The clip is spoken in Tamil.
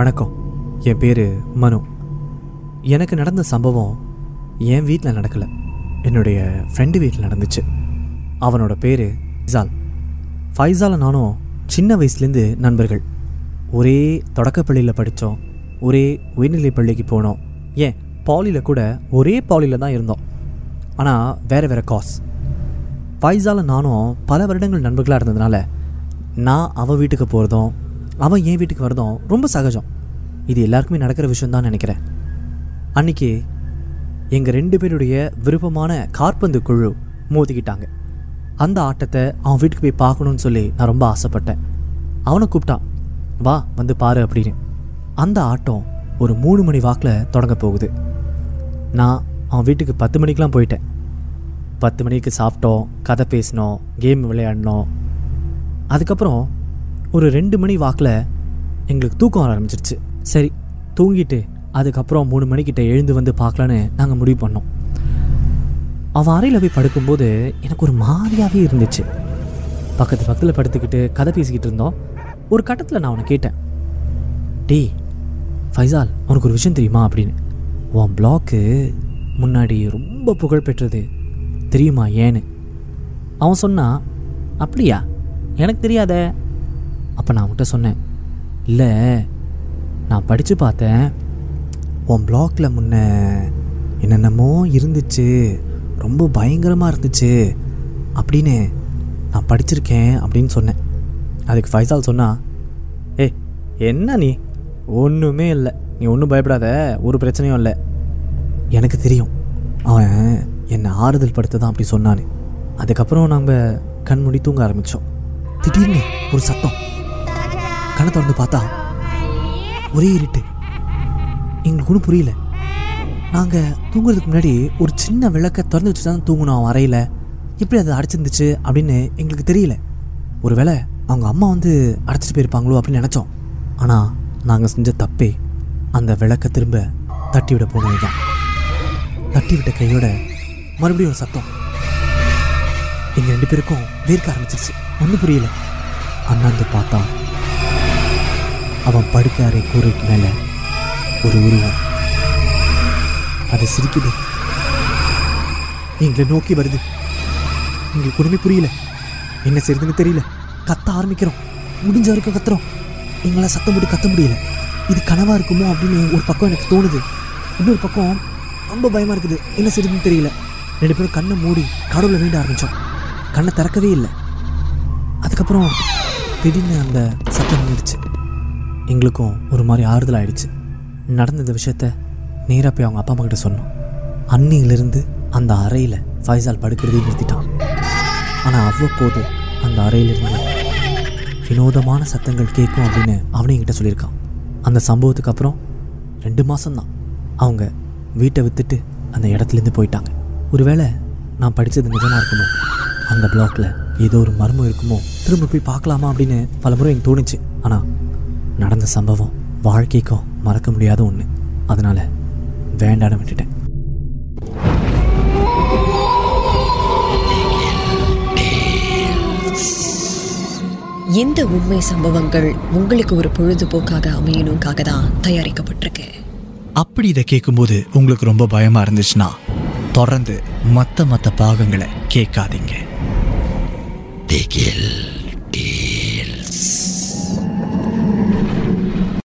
வணக்கம். என் பேர் மனு. எனக்கு நடந்த சம்பவம் என் வீட்டில் நடக்கலை. என்னுடைய ஃப்ரெண்டு வீட்டில் நடந்துச்சு. அவனோட பேர் ஃபைசால் ஃபைசால நானும் சின்ன வயசுலேருந்து நண்பர்கள். ஒரே தொடக்கப்பள்ளியில் படித்தோம். ஒரே உயர்நிலை பள்ளிக்கு போனோம். ஏன் பாலியில் கூட ஒரே பாலியில் தான் இருந்தோம். ஆனால் வேறு வேறு காஸ் ஃபைசால நானும் பல வருடங்கள் நண்பர்களாக இருந்ததுனால நான் அவன் வீட்டுக்கு போகிறதும் அவன் என் வீட்டுக்கு வரதும் ரொம்ப சகஜம். இது எல்லாருக்குமே நடக்கிற விஷயம் தான் நினைக்கிறேன். அன்னைக்கு எங்கள் ரெண்டு பேருடைய விருப்பமான காற்பந்து குழு மோதிக்கிட்டாங்க. அந்த ஆட்டத்தை அவன் வீட்டுக்கு போய் பார்க்கணுன்னு சொல்லி நான் ரொம்ப ஆசைப்பட்டேன். அவனை கூப்பிட்டான் வா வந்து பாரு அப்படின்னு. அந்த ஆட்டம் ஒரு மூணு மணி வாக்கில் தொடங்க போகுது. நான் அவன் வீட்டுக்கு பத்து மணிக்கெலாம் போயிட்டேன். பத்து மணிக்கு சாப்பிட்டோம் கதை பேசினோம் கேம் விளையாடினோம். அதுக்கப்புறம் ஒரு ரெண்டு மணி வாக்கில் எங்களுக்கு தூக்கம் வர ஆரம்பிச்சிருச்சு. சரி தூங்கிட்டு அதுக்கப்புறம் மூணு மணிக்கிட்ட எழுந்து வந்து பார்க்கலான்னு நாங்கள் முடிவு பண்ணோம். அவன் அறையில் போய் படுக்கும்போது எனக்கு ஒரு மாதிரியாகவே இருந்துச்சு. பக்கத்து பக்கத்தில் படுத்துக்கிட்டு கதை பேசிக்கிட்டு இருந்தோம். ஒரு கட்டத்தில் நான் அவனை கேட்டேன். டே ஃபைசால் உனக்கு ஒரு விஷயம் தெரியுமா? அப்படின்னு. உன் பிளாக்கு முன்னாடி ரொம்ப புகழ் பெற்றது தெரியுமா ஏன்னு? அவன் சொன்னான் அப்படியா? எனக்கு தெரியாத. அப்போ நான் அவன்கிட்ட சொன்னேன் இல்லை நான் படித்து பார்த்தேன். உன் பிளாக்ல முன்ன என்னென்னமோ இருந்துச்சு. ரொம்ப பயங்கரமாக இருந்துச்சு. அப்படின்னு நான் படிச்சிருக்கேன் அப்படின்னு சொன்னேன். அதுக்கு ஃபைசால் சொன்னா ஏ என்ன நீ? ஒன்றுமே இல்லை. நீ ஒன்றும் பயப்படாத. ஒரு பிரச்சனையும் இல்லை. எனக்கு தெரியும். அவன் என்னை ஆறுதல் படுத்த தான் அப்படி சொன்னான்னு அதுக்கப்புறம் நம்ம கண் முடி தூங்க ஆரம்பித்தோம் திடீர்னு ஒரு சத்தம். கண்ணை திறந்து பார்த்தா ஒரே இருட்டு. எங்களுக்கு ஒன்றும் புரியல. நாங்கள் தூங்குறதுக்கு முன்னாடி ஒரு சின்ன விளக்கை திறந்து வச்சு தான் தூங்கினோம் வரையில் எப்படி அது அடைச்சிருந்துச்சு அப்படின்னு எங்களுக்கு தெரியல. ஒருவேளை அவங்க அம்மா வந்து அடைச்சிட்டு போயிருப்பாங்களோ அப்படின்னு நினச்சோம். ஆனால் நாங்கள் செஞ்ச தப்பே அந்த விளக்கை திரும்ப தட்டி விட போனது தான் தட்டி விட்ட கையோட மறுபடியும் ஒரு சத்தம். எங்கள் ரெண்டு பேருக்கும் வேர்க்க ஆரம்பிச்சிருச்சு. ஒன்றும் புரியல. அண்ணாந்து பார்த்தா அவன் படுக்க அறை கூரைக்கு மேலே ஒரு உருவம். அது சிரிக்குது. எங்களை நோக்கி வருது. எங்களுக்கு உடனே புரியல. என்ன செய்யறதுன்னு தெரியல. கத்த ஆரம்பிக்கிறோம். முடிஞ்ச வரைக்கும் கத்துறோம். எங்களால் சத்தம் போட்டு கத்த முடியல. இது கனவாக இருக்குமோ அப்படின்னு ஒரு பக்கம் எனக்கு தோணுது. இன்னொரு பக்கம் ரொம்ப பயமாக இருக்குது. என்ன செய்யுதுன்னு தெரியல. ரெண்டு பேரும் கண்ணை மூடி கடவுளை வேண்ட ஆரம்பித்தோம் கண்ணை திறக்கவே இல்லை. அதுக்கப்புறம் திடீர்னு அந்த சத்தம் நின்றுச்சு எங்களுக்கும் ஒரு மாதிரி ஆறுதல் ஆயிடுச்சு. நடந்த இந்த விஷயத்த நேராக போய் அவங்க அப்பா அம்மா கிட்ட சொன்னோம். அன்னியிலிருந்து அந்த அறையில் ஃபைசால் படுக்கிறதையும் நிறுத்திட்டான். ஆனால் அவ்வப்போது அந்த அறையிலிருந்து. வினோதமான சத்தங்கள் கேட்கும் அப்படின்னு அவனே என்கிட்ட சொல்லியிருக்கான். அந்த சம்பவத்துக்கு அப்புறம் ரெண்டு மாதம்தான் அவங்க வீட்டை விற்றுட்டு அந்த இடத்துலேருந்து போயிட்டாங்க. ஒருவேளை நான் படித்தது நிஜமாக இருக்குமோ? அந்த பிளாக்ல ஏதோ ஒரு மர்மம் இருக்குமோ? திரும்ப போய் பார்க்கலாமா அப்படின்னு பல முறை எனக்கு தோணுச்சு. ஆனால் நடந்த சம்பவம் வாழ்க்கைக்கும் மறக்க முடியாத ஒன்று அதனால வேண்டான்னு விட்டுட்டேன். இந்த உண்மை சம்பவங்கள் உங்களுக்கு ஒரு பொழுதுபோக்காக அமையணுக்காக தான் தயாரிக்கப்பட்டிருக்கு. அப்படி இதை கேட்கும்போது உங்களுக்கு ரொம்ப பயமா இருந்துச்சுன்னா தொடர்ந்து மற்ற மற்ற பாகங்களை கேட்காதீங்க. திகில்